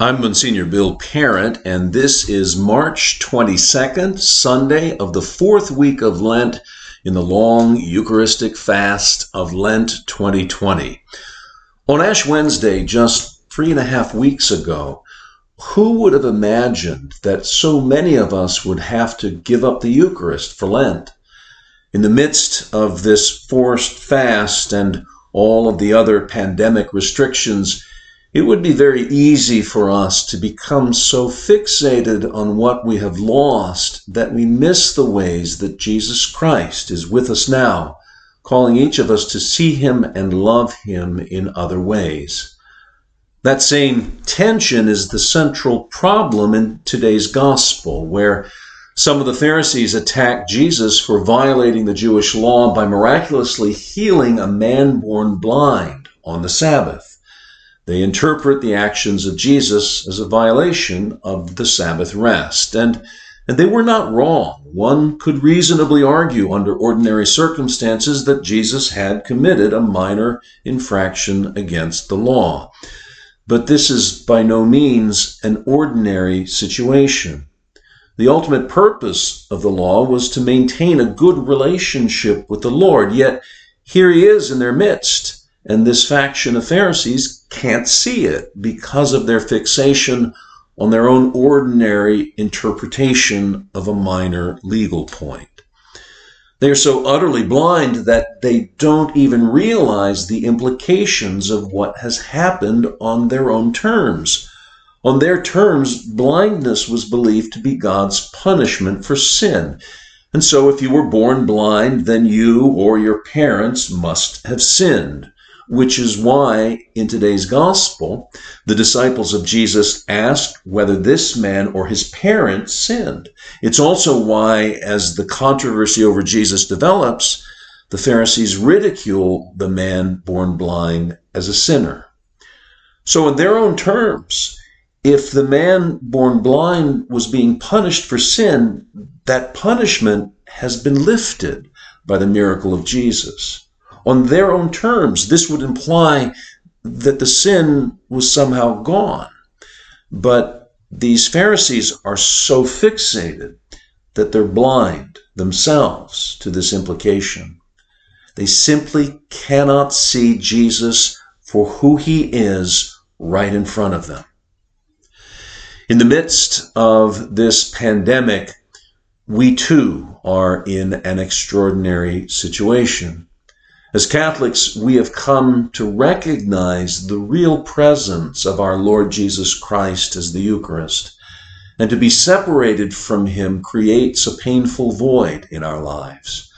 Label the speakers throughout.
Speaker 1: I'm Monsignor Bill Parent, and this is March 22nd, Sunday of the fourth week of Lent in the long Eucharistic fast of Lent 2020. On Ash Wednesday, just three and a half weeks ago, who would have imagined that so many of us would have to give up the Eucharist for Lent? In the midst of this forced fast and all of the other pandemic restrictions, it would be very easy for us to become so fixated on what we have lost that we miss the ways that Jesus Christ is with us now, calling each of us to see him and love him in other ways. That same tension is the central problem in today's gospel, where some of the Pharisees attack Jesus for violating the Jewish law by miraculously healing a man born blind on the Sabbath. They interpret the actions of Jesus as a violation of the Sabbath rest. And, and they were not wrong. One could reasonably argue under ordinary circumstances that Jesus had committed a minor infraction against the law. But this is by no means an ordinary situation. The ultimate purpose of the law was to maintain a good relationship with the Lord, yet here he is in their midst and this faction of Pharisees can't see it because of their fixation on their own ordinary interpretation of a minor legal point. They are so utterly blind that they don't even realize the implications of what has happened on their own terms. On their terms, blindness was believed to be God's punishment for sin. And so, if you were born blind, then you or your parents must have sinned which is why in today's gospel, the disciples of Jesus asked whether this man or his parents sinned. It's also why, as the controversy over Jesus develops, the Pharisees ridicule the man born blind as a sinner. So, in their own terms, if the man born blind was being punished for sin, that punishment has been lifted by the miracle of Jesus on their own terms. This would imply that the sin was somehow gone. But these Pharisees are so fixated that they're blind themselves to this implication. They simply cannot see Jesus for who he is right in front of them. In the midst of this pandemic, we too are in an extraordinary situation. As Catholics, we have come to recognize the real presence of our Lord Jesus Christ as the Eucharist. And to be separated from Him creates a painful void in our lives.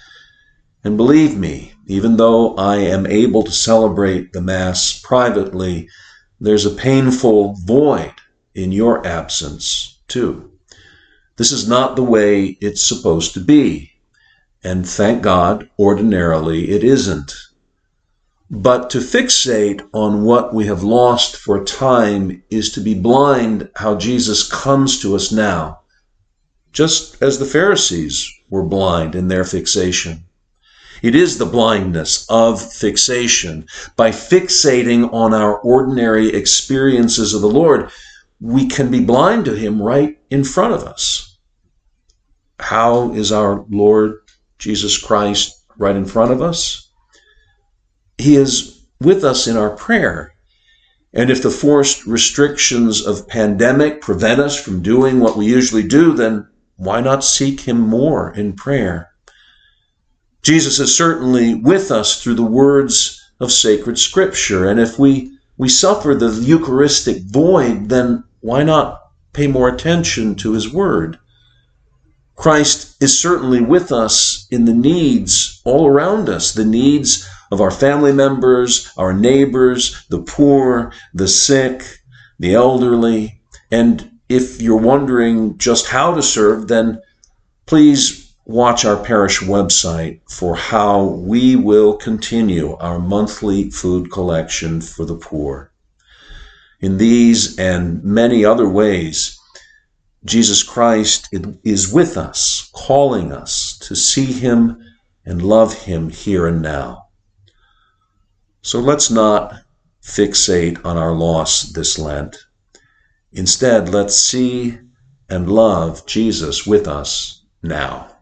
Speaker 1: And believe me, even though I am able to celebrate the Mass privately, there's a painful void in your absence, too. This is not the way it's supposed to be. And thank God, ordinarily it isn't. But to fixate on what we have lost for time is to be blind how Jesus comes to us now, just as the Pharisees were blind in their fixation. It is the blindness of fixation. By fixating on our ordinary experiences of the Lord, we can be blind to Him right in front of us. How is our Lord Jesus Christ right in front of us. He is with us in our prayer. And if the forced restrictions of pandemic prevent us from doing what we usually do, then why not seek Him more in prayer? Jesus is certainly with us through the words of sacred scripture. And if we, we suffer the Eucharistic void, then why not pay more attention to His word? Christ is certainly with us in the needs all around us, the needs of our family members, our neighbors, the poor, the sick, the elderly. And if you're wondering just how to serve, then please watch our parish website for how we will continue our monthly food collection for the poor. In these and many other ways, Jesus Christ is with us, calling us to see him and love him here and now. So let's not fixate on our loss this Lent. Instead, let's see and love Jesus with us now.